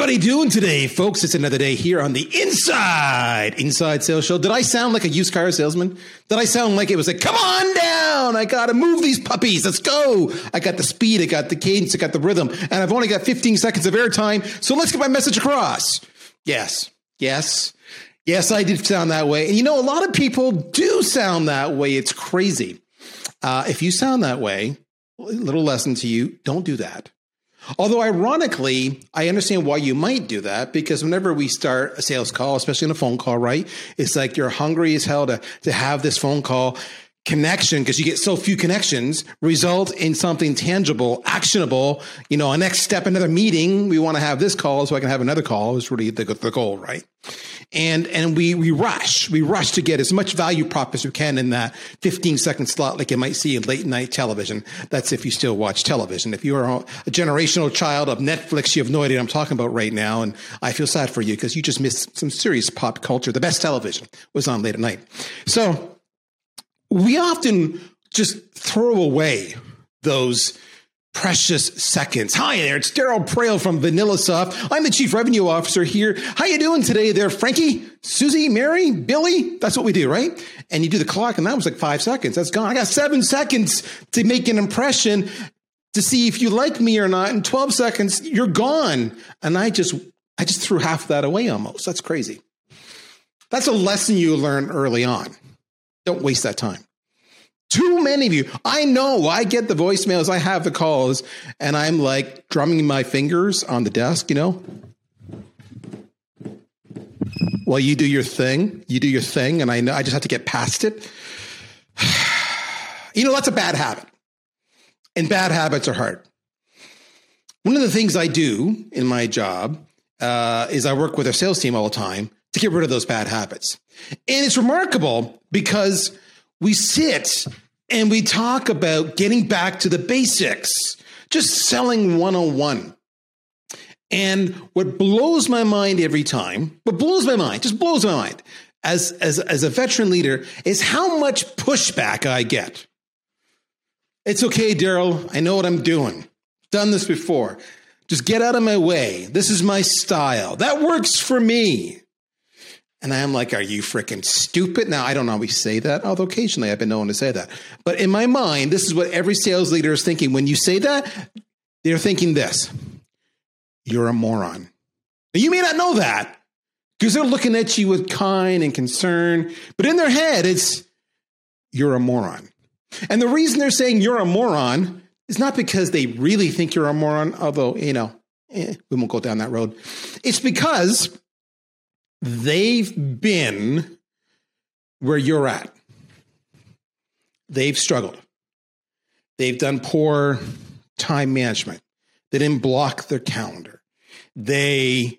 Everybody doing today, folks? It's another day here on the Inside Inside Sales Show. Did I sound like a used car salesman? Did I sound like it was like, come on down? I got to move these puppies. Let's go. I got the speed, I got the cadence, I got the rhythm, and I've only got 15 seconds of airtime. So let's get my message across. Yes, yes, yes, I did sound that way. And you know, a lot of people do sound that way. It's crazy. Uh, if you sound that way, little lesson to you don't do that Although, ironically, I understand why you might do that because whenever we start a sales call, especially in a phone call, right? It's like you're hungry as hell to, to have this phone call connection because you get so few connections result in something tangible actionable. You know a next step another meeting we want to have this call so i can have another call is really the, the goal right? And and we we rush we rush to get as much value prop as we can in that 15 second slot like you might see in late night television. That's if you still watch television. If you're a, a generational child of netflix you have no idea what i'm talking about right now and i feel sad for you because you just missed some serious pop culture. The best television was on late at night. So we often just throw away those precious seconds. Hi there, it's Daryl Praill from VanillaSoft. I'm the Chief Revenue Officer here. How you doing today there, Frankie, Susie, Mary, Billy? That's what we do, right? And you do the clock, and that was like five seconds. That's gone. I got seven seconds to make an impression to see if you like me or not. In 12 seconds, you're gone. And I just I just threw half that away almost. That's crazy. That's a lesson you learn early on. Don't waste that time. Too many of you. I know I get the voicemails, I have the calls, and I'm like drumming my fingers on the desk, you know? Well, you do your thing, you do your thing, and I know I just have to get past it. you know, that's a bad habit. And bad habits are hard. One of the things I do in my job uh, is I work with our sales team all the time to get rid of those bad habits. And it's remarkable because we sit and we talk about getting back to the basics, just selling 101. And what blows my mind every time, what blows my mind, just blows my mind as, as, as a veteran leader is how much pushback I get. It's okay, Daryl. I know what I'm doing. Done this before. Just get out of my way. This is my style. That works for me. And I'm like, are you freaking stupid? Now, I don't always say that, although occasionally I've been known to say that. But in my mind, this is what every sales leader is thinking. When you say that, they're thinking this you're a moron. Now, you may not know that because they're looking at you with kind and concern, but in their head, it's you're a moron. And the reason they're saying you're a moron is not because they really think you're a moron, although, you know, eh, we won't go down that road. It's because they've been where you're at. They've struggled. They've done poor time management. They didn't block their calendar. They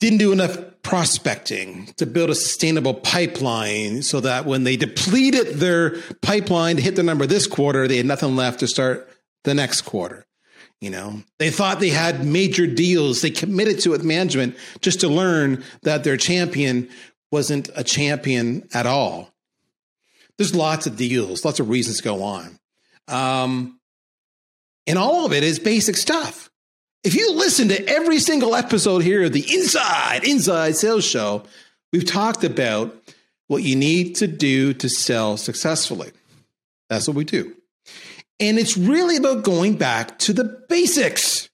didn't do enough prospecting to build a sustainable pipeline so that when they depleted their pipeline to hit the number this quarter, they had nothing left to start the next quarter. You know, they thought they had major deals. They committed to it with management just to learn that their champion wasn't a champion at all. There's lots of deals, lots of reasons to go on. Um, and all of it is basic stuff. If you listen to every single episode here of the Inside, Inside Sales Show, we've talked about what you need to do to sell successfully. That's what we do. And it's really about going back to the basics.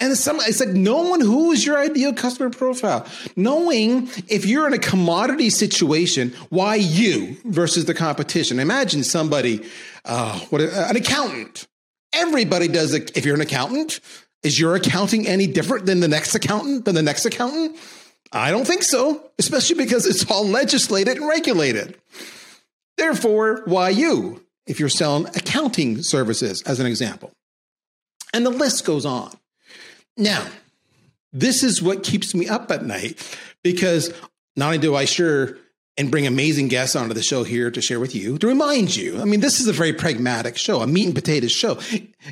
And it's, some, it's like knowing who is your ideal customer profile, knowing if you're in a commodity situation, why you versus the competition. Imagine somebody, uh, what an accountant. Everybody does it. If you're an accountant, is your accounting any different than the next accountant than the next accountant? I don't think so, especially because it's all legislated and regulated. Therefore, why you? If you're selling accounting services, as an example. And the list goes on. Now, this is what keeps me up at night because not only do I sure and bring amazing guests onto the show here to share with you, to remind you. I mean, this is a very pragmatic show, a meat and potatoes show.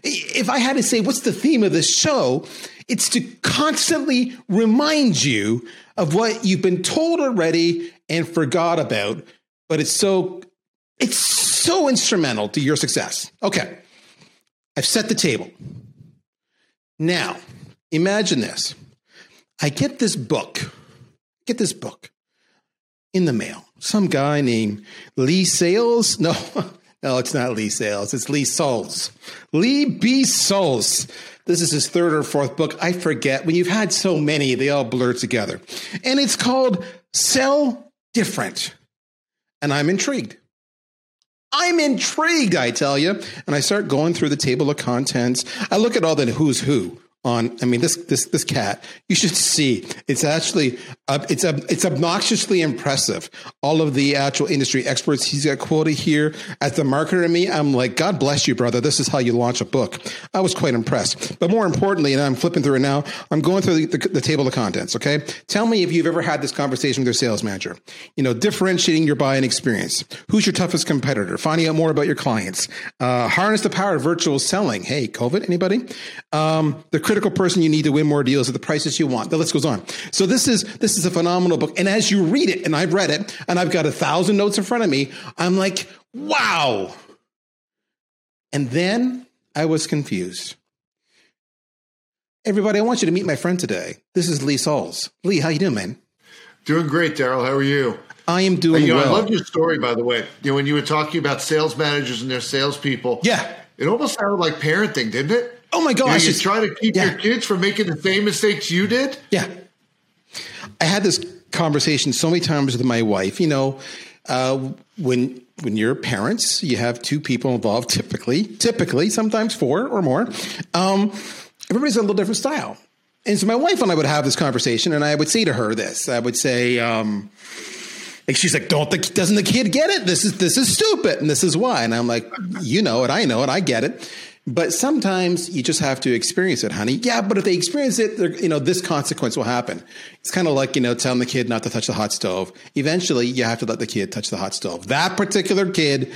If I had to say what's the theme of this show, it's to constantly remind you of what you've been told already and forgot about, but it's so it's so instrumental to your success. Okay, I've set the table. Now, Imagine this. I get this book, get this book in the mail. Some guy named Lee Sales. No, no, it's not Lee Sales. It's Lee Salz. Lee B. Salz. This is his third or fourth book. I forget. When you've had so many, they all blur together. And it's called Sell Different. And I'm intrigued. I'm intrigued, I tell you. And I start going through the table of contents. I look at all the who's who on i mean this this this cat you should see. It's actually uh, it's a it's obnoxiously impressive. All of the actual industry experts he's got quoted here as the marketer to me. I'm like god bless you brother. This is how you launch a book. I was quite impressed. But more importantly and i'm flipping through it now i'm going through the, the, the table of contents okay? Tell me if you've ever had this conversation with your sales manager. You know differentiating your buying experience. Who's your toughest competitor? Finding out more about your clients. Uh, harness the power of virtual selling. Hey covid anybody? Um, the critical person you need to win more deals at the prices you want. The list goes on. So this is this is a phenomenal book. And as you read it, and I've read it, and I've got a thousand notes in front of me, I'm like, wow. And then I was confused. Everybody, I want you to meet my friend today. This is Lee Salz. Lee, how you doing, man? Doing great, Daryl. How are you? I am doing you know, well. I love your story, by the way. You know, when you were talking about sales managers and their salespeople. Yeah. It almost sounded like parenting, didn't it? Oh my gosh! You, you try to keep yeah. your kids from making the same mistakes you did. Yeah, I had this conversation so many times with my wife. You know, uh, when when you're parents, you have two people involved. Typically, typically, sometimes four or more. Um, everybody's a little different style, and so my wife and I would have this conversation, and I would say to her this. I would say. Um, like she's like, don't the doesn't the kid get it? This is this is stupid, and this is why. And I'm like, you know it, I know it, I get it. But sometimes you just have to experience it, honey. Yeah, but if they experience it, you know, this consequence will happen. It's kind of like, you know, telling the kid not to touch the hot stove. Eventually, you have to let the kid touch the hot stove. That particular kid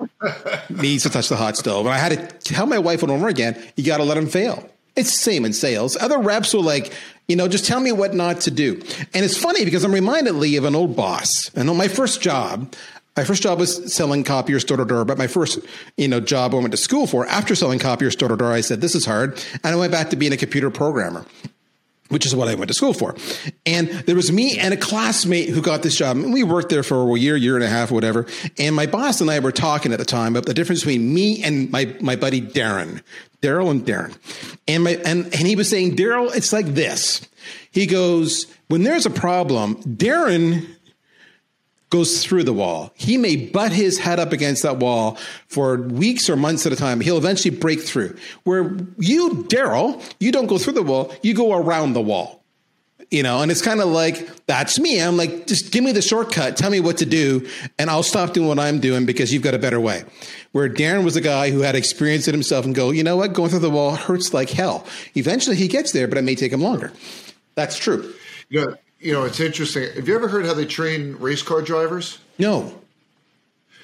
needs to touch the hot stove. And I had to tell my wife and over again, you got to let him fail. It's the same in sales. Other reps will like, you know, just tell me what not to do. And it's funny because I'm reminded, Lee, of an old boss. I know my first job, my first job was selling copiers door to door, but my first, you know, job I went to school for after selling copiers door to door, I said, this is hard. And I went back to being a computer programmer which is what I went to school for. And there was me and a classmate who got this job. And we worked there for a year, year and a half, whatever. And my boss and I were talking at the time about the difference between me and my, my buddy Darren, Daryl and Darren. And my, and, and he was saying, Daryl, it's like this. He goes, when there's a problem, Darren goes through the wall. He may butt his head up against that wall for weeks or months at a time. He'll eventually break through. Where you, Daryl, you don't go through the wall, you go around the wall. You know, and it's kind of like, that's me. I'm like, just give me the shortcut, tell me what to do, and I'll stop doing what I'm doing because you've got a better way. Where Darren was a guy who had experienced it himself and go, you know what, going through the wall hurts like hell. Eventually he gets there, but it may take him longer. That's true. Yeah you know, it's interesting. Have you ever heard how they train race car drivers? No.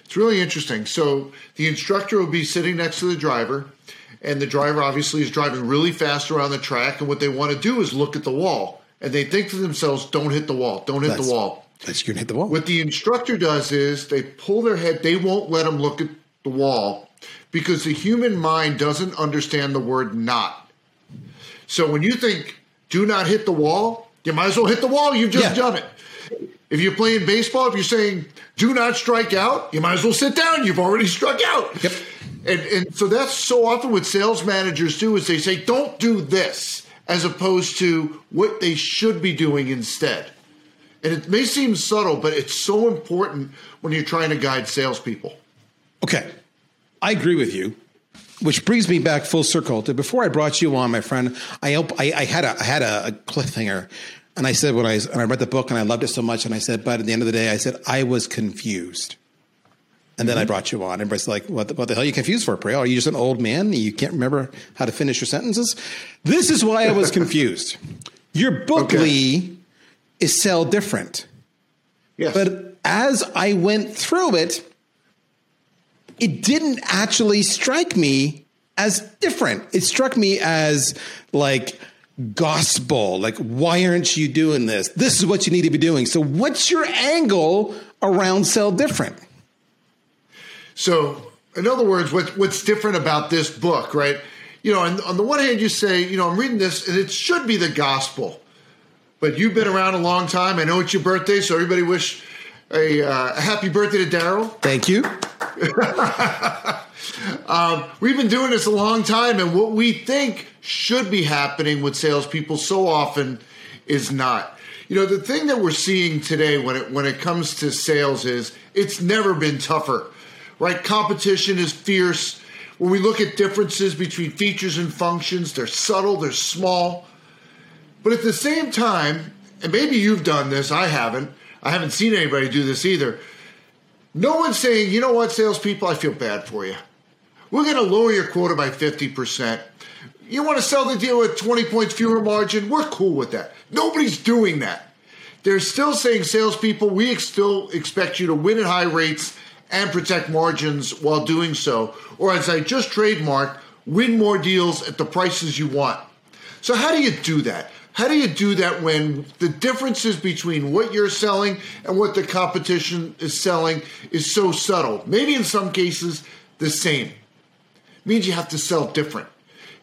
It's really interesting. So the instructor will be sitting next to the driver, and the driver obviously is driving really fast around the track. And what they want to do is look at the wall, and they think to themselves, "Don't hit the wall. Don't hit that's, the wall." That's you hit the wall. What the instructor does is they pull their head. They won't let them look at the wall because the human mind doesn't understand the word "not." So when you think "do not hit the wall," You might as well hit the wall. You've just yeah. done it. If you're playing baseball, if you're saying do not strike out, you might as well sit down. You've already struck out. Yep. And, and so that's so often what sales managers do is they say, don't do this, as opposed to what they should be doing instead. And it may seem subtle, but it's so important when you're trying to guide salespeople. Okay. I agree with you which brings me back full circle to before I brought you on, my friend. I I, I had a I had a, a cliffhanger, and I said when I and I read the book and I loved it so much, and I said, but at the end of the day, I said I was confused. And then mm-hmm. I brought you on. Everybody's like, what the, what the hell are you confused for, Praill? Are you just an old man? You can't remember how to finish your sentences? This is why I was confused. Your book, okay. Lee, is sell different. Yes. But as I went through it, it didn't actually strike me as different. It struck me as like gospel. Like, why aren't you doing this? This is what you need to be doing. So, what's your angle around Sell Different? So, in other words, what, what's different about this book, right? you know, and on the one hand, you say, you know, I'm reading this and it should be the gospel. But you've been around a long time. I know it's your birthday, so everybody wish a, uh, a happy birthday to Daryl. Thank you. um, we've been doing this a long time, and what we think should be happening with salespeople so often is not. You know, the thing that we're seeing today when it when it comes to sales is it's never been tougher, right? Competition is fierce. When we look at differences between features and functions, they're subtle, they're small. But at the same time, and maybe you've done this, I haven't. I haven't seen anybody do this either. No one's saying, you know what, salespeople, I feel bad for you. We're going to lower your quota by 50%. You want to sell the deal at 20 points fewer margin? We're cool with that. Nobody's doing that. They're still saying, salespeople, we still expect you to win at high rates and protect margins while doing so. Or as I just trademarked, win more deals at the prices you want. So, how do you do that? How do you do that when the differences between what you're selling and what the competition is selling is so subtle? Maybe in some cases, the same. means you have to sell different.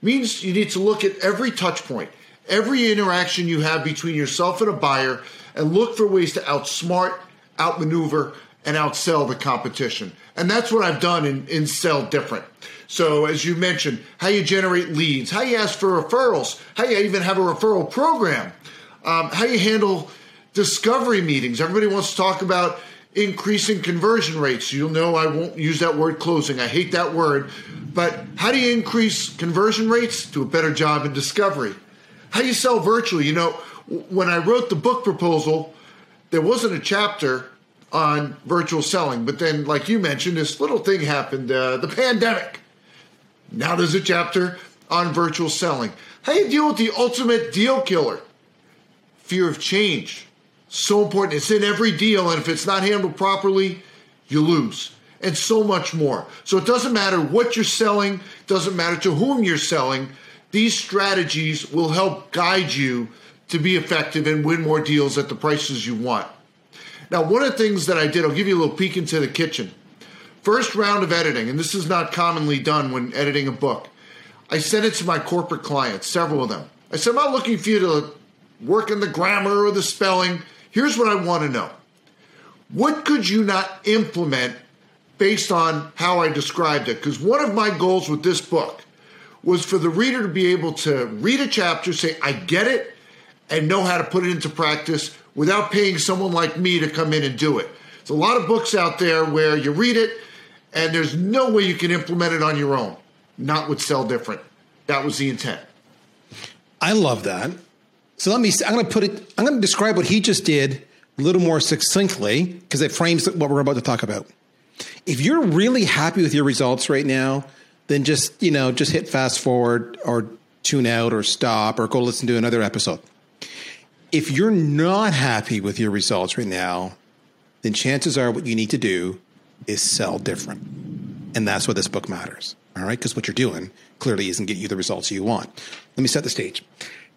means you need to look at every touch point, every interaction you have between yourself and a buyer, and look for ways to outsmart, outmaneuver, and outsell the competition. And that's what I've done in, in Sell Different. So, as you mentioned, how you generate leads, how you ask for referrals, how you even have a referral program, um, how you handle discovery meetings. Everybody wants to talk about increasing conversion rates. You'll know I won't use that word closing. I hate that word. But how do you increase conversion rates? Do a better job in discovery. How do you sell virtually? You know, when I wrote the book proposal, there wasn't a chapter on virtual selling. But then, like you mentioned, this little thing happened uh, the pandemic. Now there's a chapter on virtual selling. How you deal with the ultimate deal killer? Fear of change. So important. It's in every deal, and if it's not handled properly, you lose. And so much more. So it doesn't matter what you're selling, doesn't matter to whom you're selling. These strategies will help guide you to be effective and win more deals at the prices you want. Now, one of the things that I did, I'll give you a little peek into the kitchen. First round of editing, and this is not commonly done when editing a book. I sent it to my corporate clients, several of them. I said, I'm not looking for you to work in the grammar or the spelling. Here's what I want to know. What could you not implement based on how I described it? Because one of my goals with this book was for the reader to be able to read a chapter, say, I get it, and know how to put it into practice without paying someone like me to come in and do it. There's a lot of books out there where you read it, and there's no way you can implement it on your own. Not with Sell Different. That was the intent. I love that. So let me. I'm going to put it. I'm going to describe what he just did a little more succinctly because it frames what we're about to talk about. If you're really happy with your results right now, then just you know just hit fast forward or tune out or stop or go listen to another episode. If you're not happy with your results right now, then chances are what you need to do is sell different. And that's why this book matters. All right. Because what you're doing clearly isn't getting you the results you want. Let me set the stage.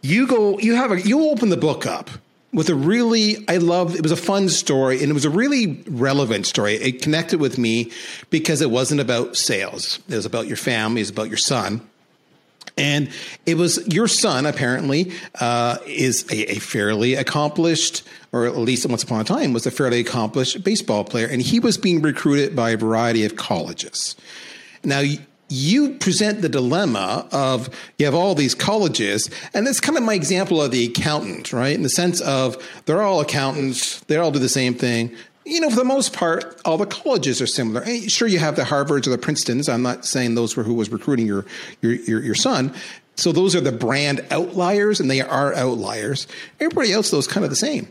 You go, you have a, you open the book up with a really, I love, it was a fun story and it was a really relevant story. It connected with me because it wasn't about sales. It was about your family, it was about your son. And it was your son, apparently, uh, is a, a, fairly accomplished, or at least once upon a time, was a fairly accomplished baseball player. And he was being recruited by a variety of colleges. Now, you present the dilemma of you have all these colleges, and that's kind of my example of the accountant, right? In the sense of they're all accountants, they all do the same thing you know, for the most part, all the colleges are similar. Sure, you have the Harvards or the Princetons. I'm not saying those were who was recruiting your your your, your son. So those are the brand outliers, and they are outliers. Everybody else, though, is kind of the same.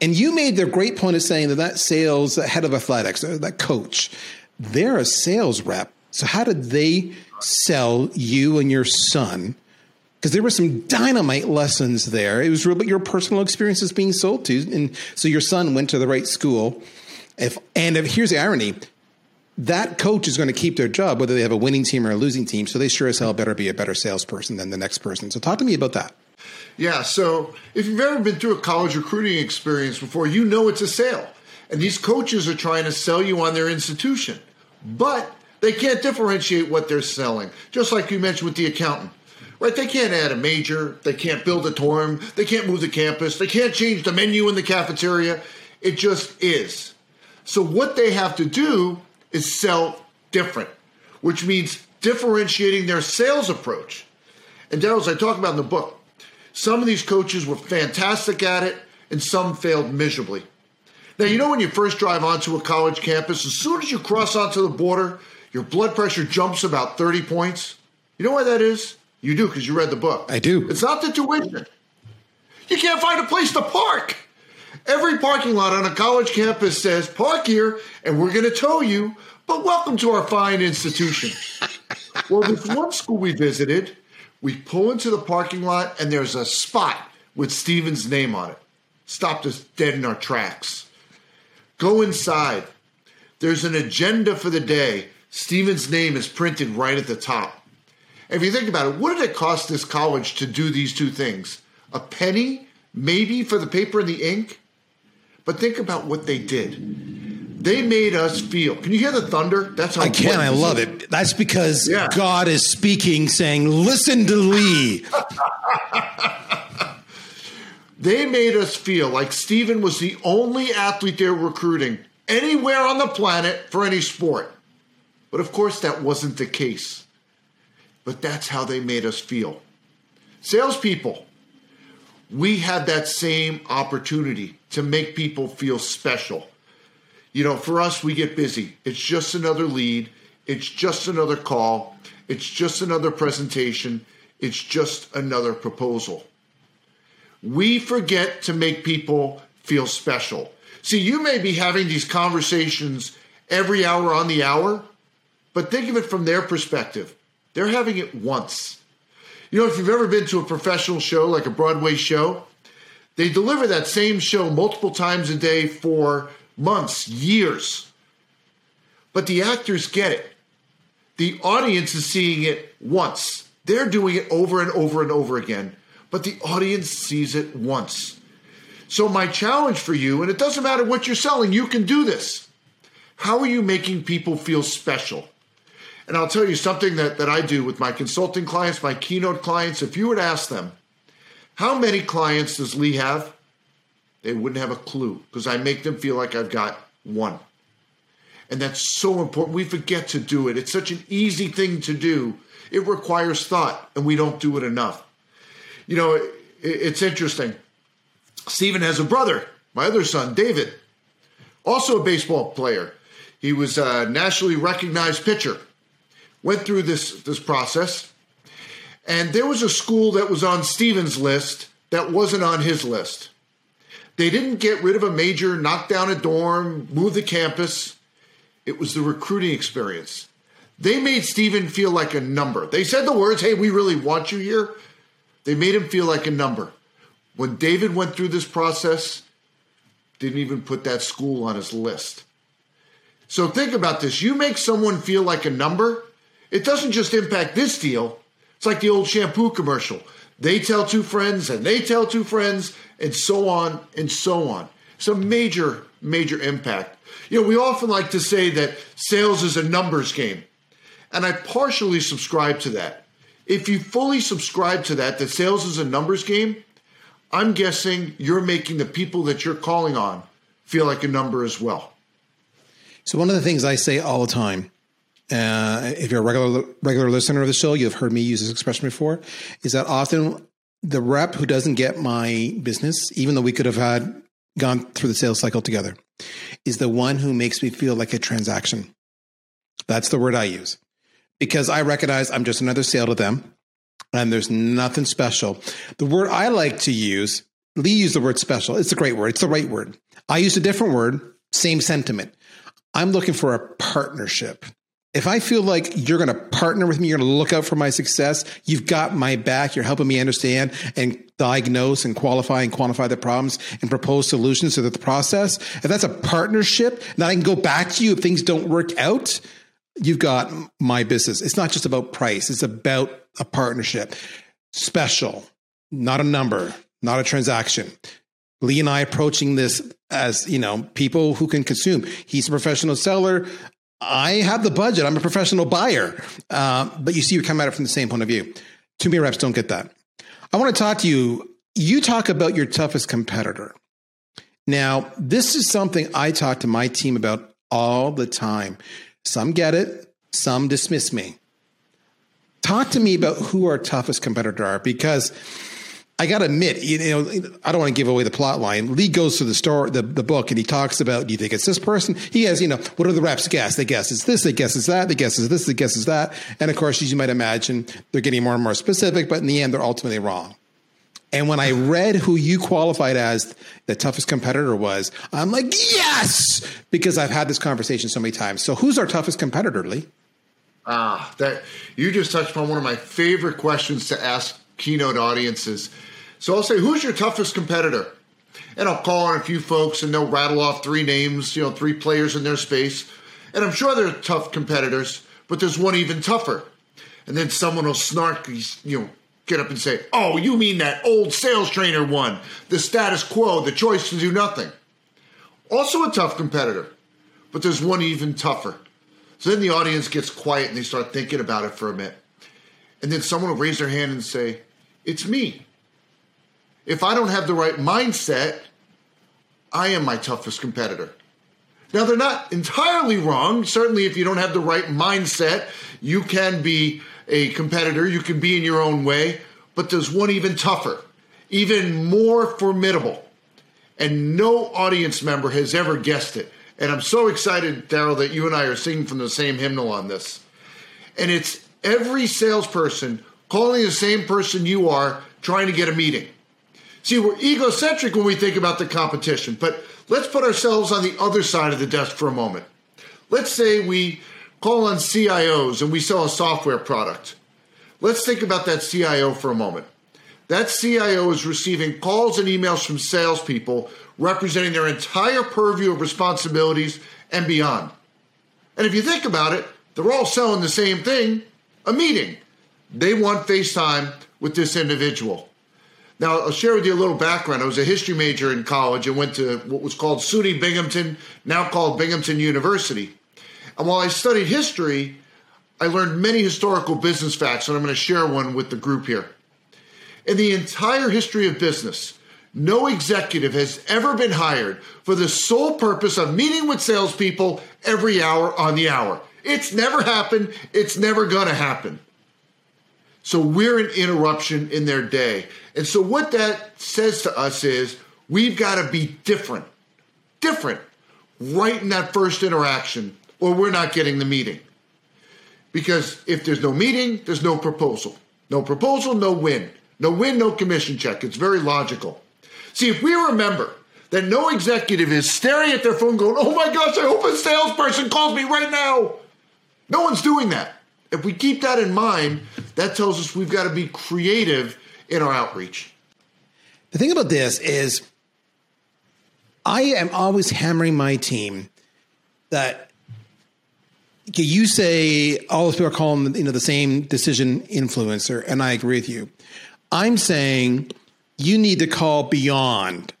And you made the great point of saying that that sales head of athletics, uh, that coach, they're a sales rep. So how did they sell you and your son because there were some dynamite lessons there. It was real, but your personal experiences being sold to, and so your son went to the right school. If and if here's the irony, that coach is going to keep their job whether they have a winning team or a losing team. So they sure as hell better be a better salesperson than the next person. So talk to me about that. Yeah. So if you've ever been through a college recruiting experience before, you know it's a sale, and these coaches are trying to sell you on their institution, but They can't differentiate what they're selling, just like you mentioned with the accountant. Right? They can't add a major, they can't build a dorm, they can't move the campus, they can't change the menu in the cafeteria. It just is. So what they have to do is sell different, which means differentiating their sales approach. And Daryl, as I talk about in the book, some of these coaches were fantastic at it and some failed miserably. Now, you know when you first drive onto a college campus, as soon as you cross onto the border, your blood pressure jumps about 30 points? You know why that is? You do because you read the book. I do. It's not the tuition. You can't find a place to park. Every parking lot on a college campus says, park here and we're going to tow you, but welcome to our fine institution. well, this one school we visited, we pull into the parking lot and there's a spot with Steven's name on it. Stopped us dead in our tracks. Go inside. There's an agenda for the day. Steven's name is printed right at the top. If you think about it, what did it cost this college to do these two things? A penny, maybe, for the paper and the ink? But think about what they did. They made us feel. Can you hear the thunder? That's how I can. I love it. That's because yeah. God is speaking, saying, "Listen to Lee." they made us feel like Steven was the only athlete they're recruiting anywhere on the planet for any sport. But of course, that wasn't the case but that's how they made us feel. Salespeople, we had that same opportunity to make people feel special. You know, for us, we get busy. It's just another lead, it's just another call, it's just another presentation, it's just another proposal. We forget to make people feel special. See, you may be having these conversations every hour on the hour, but think of it from their perspective. They're having it once. You know, if you've ever been to a professional show like a Broadway show, they deliver that same show multiple times a day for months, years. But the actors get it. The audience is seeing it once. They're doing it over and over and over again, but the audience sees it once. So, my challenge for you, and it doesn't matter what you're selling, you can do this. How are you making people feel special? And I'll tell you something that, that I do with my consulting clients, my keynote clients. If you would ask them, how many clients does Lee have? They wouldn't have a clue because I make them feel like I've got one. And that's so important. We forget to do it. It's such an easy thing to do. It requires thought, and we don't do it enough. You know, it, it's interesting. Stephen has a brother, my other son, David, also a baseball player. He was a nationally recognized pitcher went through this this process, and there was a school that was on Steven's list that wasn't on his list. They didn't get rid of a major, knock down a dorm, move the campus. It was the recruiting experience. They made Steven feel like a number. They said the words, hey, we really want you here. They made him feel like a number. When David went through this process, didn't even put that school on his list. So think about this. You make someone feel like a number, it doesn't just impact this deal. It's like the old shampoo commercial. They tell two friends and they tell two friends and so on and so on. It's a major, major impact. You know, we often like to say that sales is a numbers game. And I partially subscribe to that. If you fully subscribe to that, that sales is a numbers game, I'm guessing you're making the people that you're calling on feel like a number as well. So, one of the things I say all the time uh, if you're a regular regular listener of the show, you've heard me use this expression before. Is that often the rep who doesn't get my business, even though we could have had gone through the sales cycle together, is the one who makes me feel like a transaction. That's the word I use because I recognize I'm just another sale to them, and there's nothing special. The word I like to use, Lee used the word special. It's a great word. It's the right word. I used a different word, same sentiment. I'm looking for a partnership if I feel like you're going to partner with me, you're going to look out for my success, you've got my back, you're helping me understand and diagnose and qualify and quantify the problems and propose solutions to the process. If that's a partnership, and I can go back to you if things don't work out, you've got my business. It's not just about price, it's about a partnership. Special, not a number, not a transaction. Lee and I approaching this as, you know, people who can consume. He's a professional seller. I have the budget. I'm a professional buyer. Uh, but you see, you come at it from the same point of view. Too many reps don't get that. I want to talk to you. You talk about your toughest competitor. Now, this is something I talk to my team about all the time. Some get it, some dismiss me. Talk to me about who our toughest competitor are because I got to admit, you know, I don't want to give away the plot line. Lee goes through the story, the, the book, and he talks about, do you think it's this person? He has, you know, what are the reps guess? They guess it's this, they guess it's that, they guess it's this, they guess it's that. And of course, as you might imagine, they're getting more and more specific, but in the end, they're ultimately wrong. And when I read who you qualified as the toughest competitor was, I'm like, yes, because I've had this conversation so many times. So who's our toughest competitor, Lee? Ah, that you just touched on one of my favorite questions to ask keynote audiences so I'll say, who's your toughest competitor? And I'll call on a few folks and they'll rattle off three names, you know, three players in their space. And I'm sure they're tough competitors, but there's one even tougher. And then someone will snark, you know, get up and say, Oh, you mean that old sales trainer one, the status quo, the choice to do nothing. Also a tough competitor, but there's one even tougher. So then the audience gets quiet and they start thinking about it for a minute. And then someone will raise their hand and say, It's me if I don't have the right mindset, I am my toughest competitor. Now, they're not entirely wrong. Certainly, if you don't have the right mindset, you can be a competitor, you can be in your own way, but there's one even tougher, even more formidable. And no audience member has ever guessed it. And I'm so excited, Daryl, that you and I are singing from the same hymnal on this. And it's every salesperson calling the same person you are trying to get a meeting. See, we're egocentric when we think about the competition, but let's put ourselves on the other side of the desk for a moment. Let's say we call on CIOs and we sell a software product. Let's think about that CIO for a moment. That CIO is receiving calls and emails from salespeople representing their entire purview of responsibilities and beyond. And if you think about it, they're all selling the same thing a meeting. They want FaceTime with this individual. Now, I'll share with you a little background. I was a history major in college and went to what was called SUNY Binghamton, now called Binghamton University. And while I studied history, I learned many historical business facts, and I'm going to share one with the group here. In the entire history of business, no executive has ever been hired for the sole purpose of meeting with salespeople every hour on the hour. It's never happened. It's never going to happen. So we're an interruption in their day. And so what that says to us is we've got to be different, different right in that first interaction, or we're not getting the meeting. Because if there's no meeting, there's no proposal. No proposal, no win. No win, no commission check. It's very logical. See, if we remember that no executive is staring at their phone going, oh my gosh, I hope a salesperson calls me right now. No one's doing that. If we keep that in mind, that tells us we've got to be creative in our outreach. The thing about this is, I am always hammering my team that you say all those people are calling you know the same decision influencer, and I agree with you. I'm saying you need to call beyond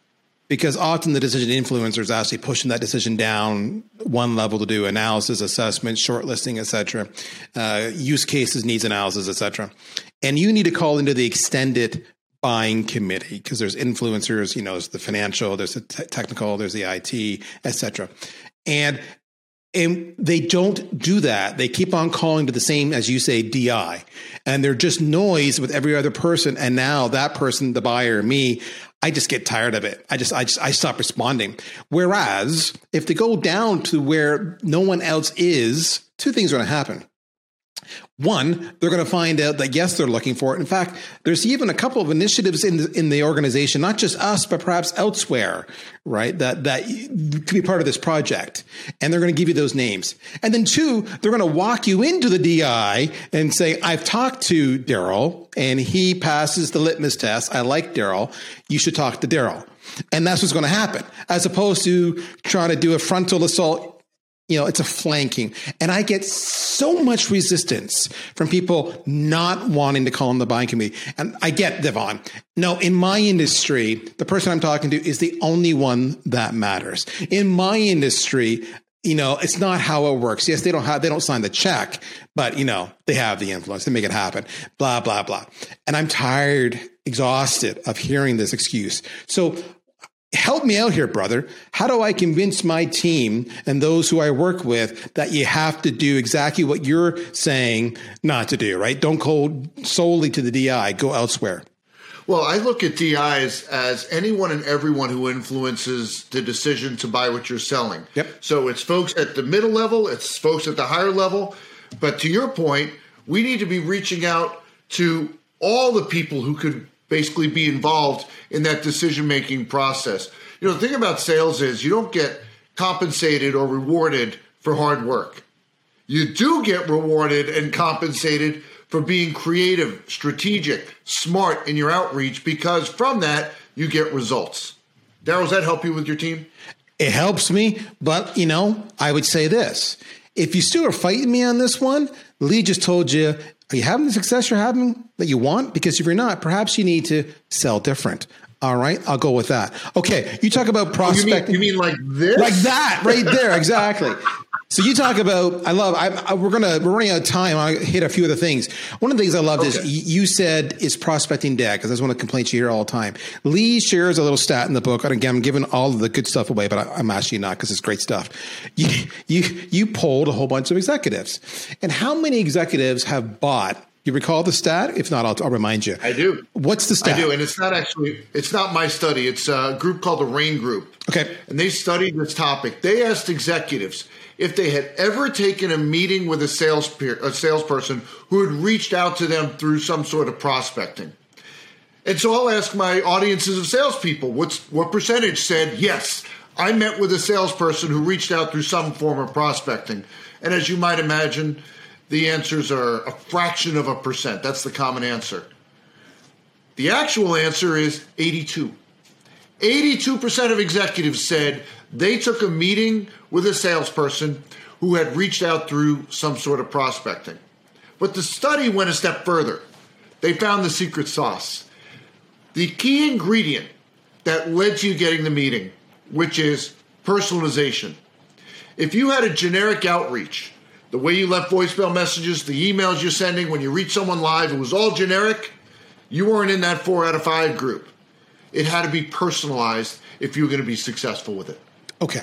because often the decision influencer is actually pushing that decision down one level to do analysis, assessment, shortlisting, etc., uh, use cases, needs analysis, etc. And you need to call into the extended buying committee because there's influencers, you know, there's the financial, there's the te- technical, there's the IT, etc. And and they don't do that. They keep on calling to the same, as you say, DI. And they're just noise with every other person. And now that person, the buyer, me, I just get tired of it. I just, I just, I stop responding. Whereas if they go down to where no one else is, two things are going to happen. One, they're going to find out that yes, they're looking for it. In fact, there's even a couple of initiatives in the, in the organization, not just us, but perhaps elsewhere, right? That that could be part of this project, and they're going to give you those names. And then two, they're going to walk you into the DI and say, "I've talked to Daryl, and he passes the litmus test. I like Daryl. You should talk to Daryl." And that's what's going to happen, as opposed to trying to do a frontal assault you know, it's a flanking. And I get so much resistance from people not wanting to call on the buying committee. And I get Devon. No, in my industry, the person I'm talking to is the only one that matters. In my industry, you know, it's not how it works. Yes, they don't have, they don't sign the check, but you know, they have the influence. They make it happen. Blah blah blah. And I'm tired, exhausted of hearing this excuse. So help me out here, brother. How do I convince my team and those who I work with that you have to do exactly what you're saying not to do, right? Don't go solely to the DI, go elsewhere. Well, I look at DIs as anyone and everyone who influences the decision to buy what you're selling. Yep. So it's folks at the middle level, it's folks at the higher level. But to your point, we need to be reaching out to all the people who could basically be involved in that decision making process. You know, the thing about sales is you don't get compensated or rewarded for hard work. You do get rewarded and compensated for being creative, strategic, smart in your outreach because from that you get results. Daryl, does that help you with your team? It helps me, but you know, I would say this. If you still are fighting me on this one, Lee just told you, are you having the success you're having that you want? Because if you're not, perhaps you need to sell different. All right, I'll go with that. Okay, you talk about prospecting. Oh, you, mean, you mean like this? Like that, right there, exactly. So you talk about I love I, I, we're gonna we're running out of time. I hit a few of the things. One of the things I loved okay. is you said is prospecting dead because that's one of the complaints you hear all the time. Lee shares a little stat in the book, and again I'm giving all of the good stuff away, but I, am actually not because it's great stuff. You you you polled a whole bunch of executives, and how many executives have bought you recall the stat? If not, I'll, I'll, remind you. I do. What's the stat? I do, and it's not actually it's not my study. It's a group called the Rain Group. Okay, and they studied this topic. They asked executives if they had ever taken a meeting with a sales peer, a salesperson who had reached out to them through some sort of prospecting. And so I'll ask my audiences of salespeople, what's what percentage said yes? I met with a salesperson who reached out through some form of prospecting. And as you might imagine, the answers are a fraction of a percent. That's the common answer. The actual answer is 82. 82% of executives said they took a meeting with a salesperson who had reached out through some sort of prospecting. But the study went a step further. They found the secret sauce. The key ingredient that led to you getting the meeting, which is personalization. If you had a generic outreach, the way you left voicemail messages, the emails you're sending when you reach someone live, it was all generic, you weren't in that four out of five group. It had to be personalized if you were going to be successful with it. Okay.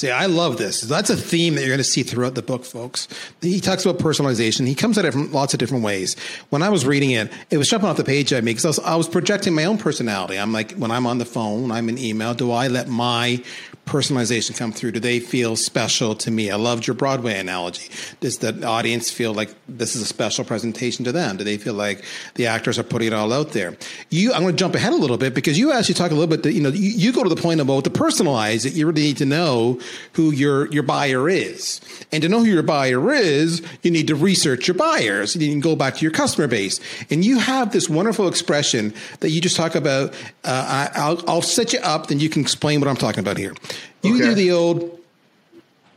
See, I love this. That's a theme that you're going to see throughout the book, folks. He talks about personalization. He comes at it from lots of different ways. When I was reading it, it was jumping off the page at me because I was, I was projecting my own personality. I'm like, when I'm on the phone, I'm in email, do I let my personalization come through? Do they feel special to me? I loved your Broadway analogy. Does the audience feel like this is a special presentation to them? Do they feel like the actors are putting it all out there? You, I'm going to jump ahead a little bit because you actually talk a little bit. You know, you, you go to the point about the personalize that you really need to know who your your buyer is, and to know who your buyer is, you need to research your buyers. You can go back to your customer base, and you have this wonderful expression that you just talk about. Uh, I, I'll, I'll set you up, then you can explain what I'm talking about here. You okay. do the old,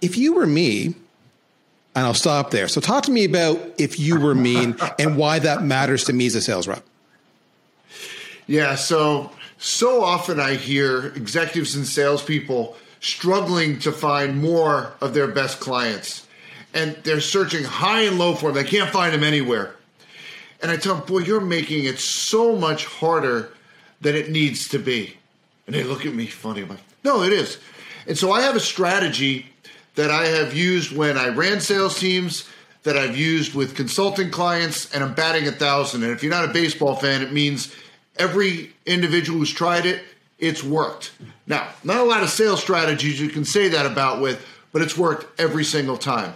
if you were me, and I'll stop there. So talk to me about if you were me and why that matters to me as a sales rep. Yeah, so so often I hear executives and salespeople struggling to find more of their best clients. And they're searching high and low for them. They can't find them anywhere. And I tell them, boy, you're making it so much harder than it needs to be. And they look at me funny. I'm like, no, it is. And so I have a strategy that I have used when I ran sales teams, that I've used with consulting clients, and I'm batting a thousand. And if you're not a baseball fan, it means every individual who's tried it, it's worked. Now, not a lot of sales strategies you can say that about with, but it's worked every single time.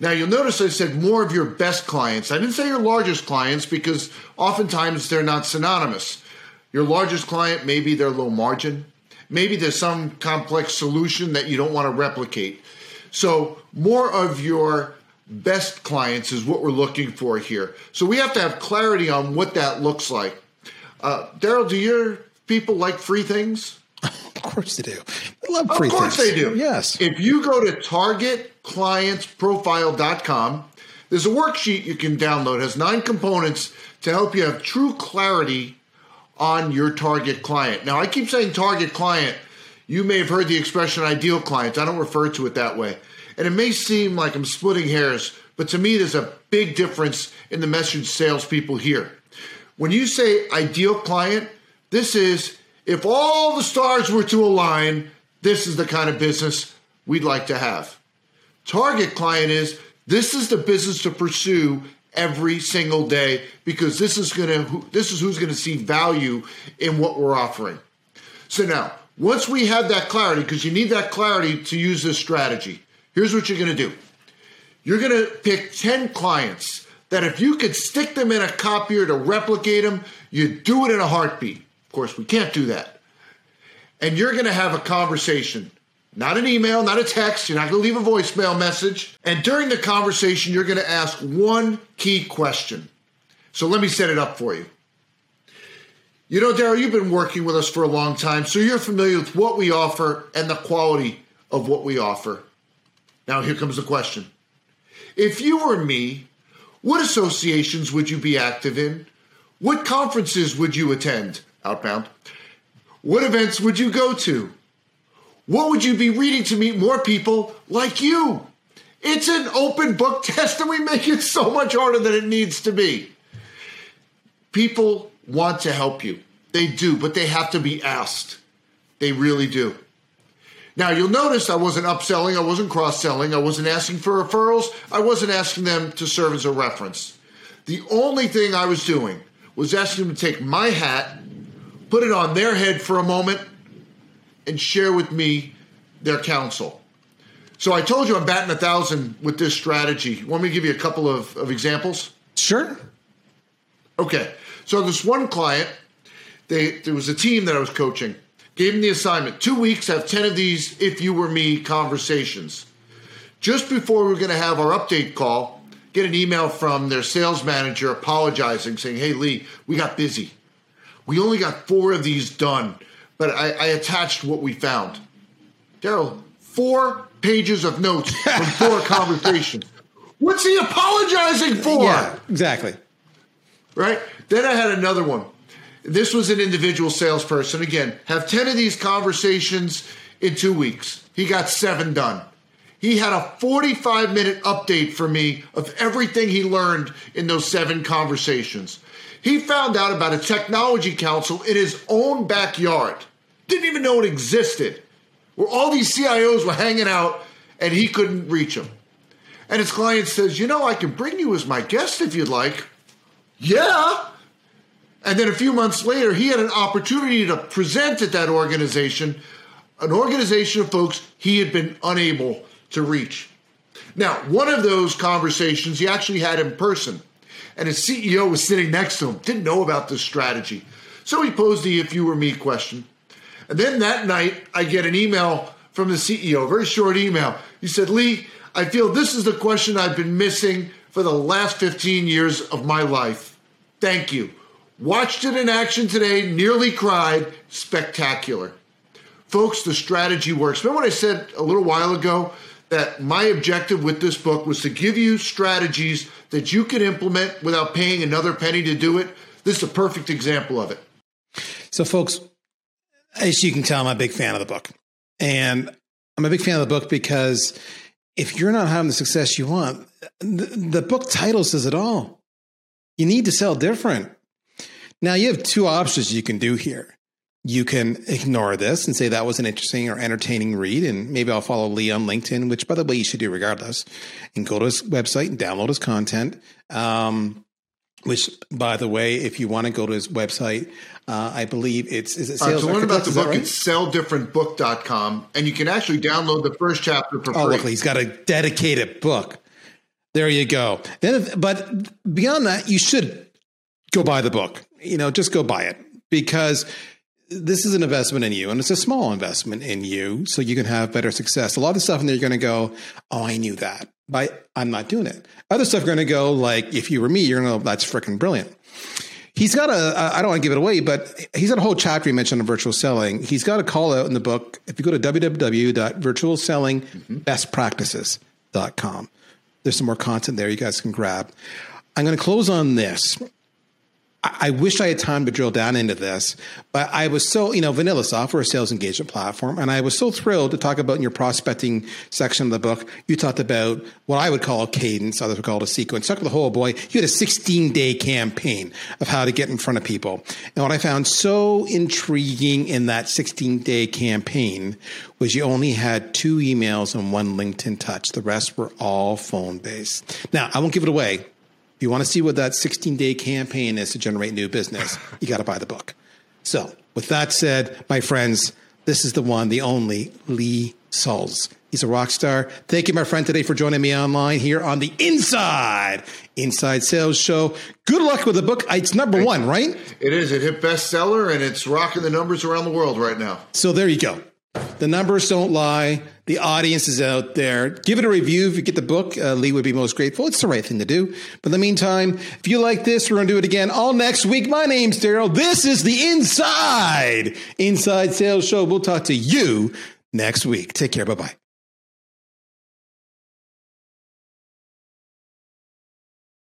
Now, you'll notice I said more of your best clients. I didn't say your largest clients because oftentimes they're not synonymous. Your largest client, maybe they're low margin, maybe there's some complex solution that you don't want to replicate. So, more of your best clients is what we're looking for here. So, we have to have clarity on what that looks like. Uh, Daryl, do your people like free things? Of course they do. They love free things. Of course things. they do. Yes. If you go to targetclientsprofile.com, there's a worksheet you can download. It has nine components to help you have true clarity on your target client. Now, I keep saying target client. You may have heard the expression ideal client. I don't refer to it that way. And it may seem like I'm splitting hairs, but to me, there's a big difference in the message salespeople hear. When you say ideal client, this is if all the stars were to align, this is the kind of business we'd like to have. Target client is this is the business to pursue every single day because this is going to this is who's going to see value in what we're offering. So now, once we have that clarity because you need that clarity to use this strategy. Here's what you're going to do. You're going to pick 10 clients that if you could stick them in a copier to replicate them, you'd do it in a heartbeat. Of course, we can't do that. And you're going to have a conversation not an email, not a text. You're not going to leave a voicemail message. And during the conversation, you're going to ask one key question. So let me set it up for you. You know, Daryl, you've been working with us for a long time, so you're familiar with what we offer and the quality of what we offer. Now, here comes the question If you were me, what associations would you be active in? What conferences would you attend? Outbound. What events would you go to? What would you be reading to meet more people like you? It's an open book test and we make it so much harder than it needs to be. People want to help you. They do, but they have to be asked. They really do. Now, you'll notice I wasn't upselling, I wasn't cross selling, I wasn't asking for referrals, I wasn't asking them to serve as a reference. The only thing I was doing was asking them to take my hat, put it on their head for a moment, and share with me their counsel. So I told you I'm batting a thousand with this strategy. Want me to give you a couple of, of examples? Sure. Okay. So this one client, they there was a team that I was coaching. Gave them the assignment. Two weeks, have 10 of these if you were me conversations. Just before we are going to have our update call, get an email from their sales manager apologizing, saying, Hey, Lee, we got busy. We only got four of these done but I, I attached what we found. Daryl, four pages of notes from four conversations. What's he apologizing for? Yeah, exactly. Right? Then I had another one. This was an individual salesperson. Again, have 10 of these conversations in two weeks. He got seven done. He had a 45 minute update for me of everything he learned in those seven conversations. He found out about a technology council in his own backyard. Didn't even know it existed. Where all these CIOs were hanging out and he couldn't reach them. And his client says, You know, I can bring you as my guest if you'd like. Yeah. And then a few months later, he had an opportunity to present at that organization, an organization of folks he had been unable to reach. Now, one of those conversations he actually had in person and his CEO was sitting next to him, didn't know about this strategy. So he posed the if you were me question. And then that night, I get an email from the CEO, very short email. He said, Lee, I feel this is the question I've been missing for the last 15 years of my life. Thank you. Watched it in action today, nearly cried. Spectacular. Folks, the strategy works. Remember what I said a little while ago that my objective with this book was to give you strategies that you can implement without paying another penny to do it. This is a perfect example of it. So, folks, as you can tell, I'm a big fan of the book. And I'm a big fan of the book because if you're not having the success you want, the, the book title says it all. You need to sell different. Now, you have two options you can do here you can ignore this and say that was an interesting or entertaining read. And maybe I'll follow Lee on LinkedIn, which, by the way, you should do regardless, and go to his website and download his content. Um, which, by the way, if you want to go to his website, uh, I believe it's is it sales uh, to learn about the book, right? it's selldifferentbook.com, and you can actually download the first chapter for oh, free. Look, he's got a dedicated book. There you go. Then, but beyond that, you should go buy the book. You know, just go buy it because this is an investment in you and it's a small investment in you so you can have better success. A lot of stuff in there you're going to go, oh, I knew that, but I'm not doing it. Other stuff going to go like, if you were me, you're going to go, that's freaking brilliant. He's got a, I don't want to give it away, but he's got a whole chapter he mentioned on virtual selling. He's got a call out in the book. If you go to www.virtualsellingbestpractices.com, there's some more content there you guys can grab. I'm going to close on this. I, wish I had time to drill down into this, but I was so, you know, VanillaSoft, a sales engagement platform, and I was so thrilled to talk about in your prospecting section of the book. You talked about what I would call a cadence, others would call it a sequence. Talk about the whole boy. You had a 16 day campaign of how to get in front of people. And what I found so intriguing in that 16 day campaign was you only had two emails and one LinkedIn touch. The rest were all phone based. Now, I won't give it away you want to see what that 16 day campaign is to generate new business, you got to buy the book. So, with that said, my friends, this is the one, the only Lee Salz. He's a rock star. Thank you, my friend, today for joining me online here on the Inside Inside Sales Show. Good luck with the book. It's number one, right? It is. It hit bestseller and it's rocking the numbers around the world right now. So there you go. The numbers don't lie. The audience is out there. Give it a review if you get the book. Uh, Lee would be most grateful. It's the right thing to do. But in the meantime, if you like this, we're going to do it again all next week. My name's Daryl. This is the Inside Inside Sales Show. We'll talk to you next week. Take care. Bye bye.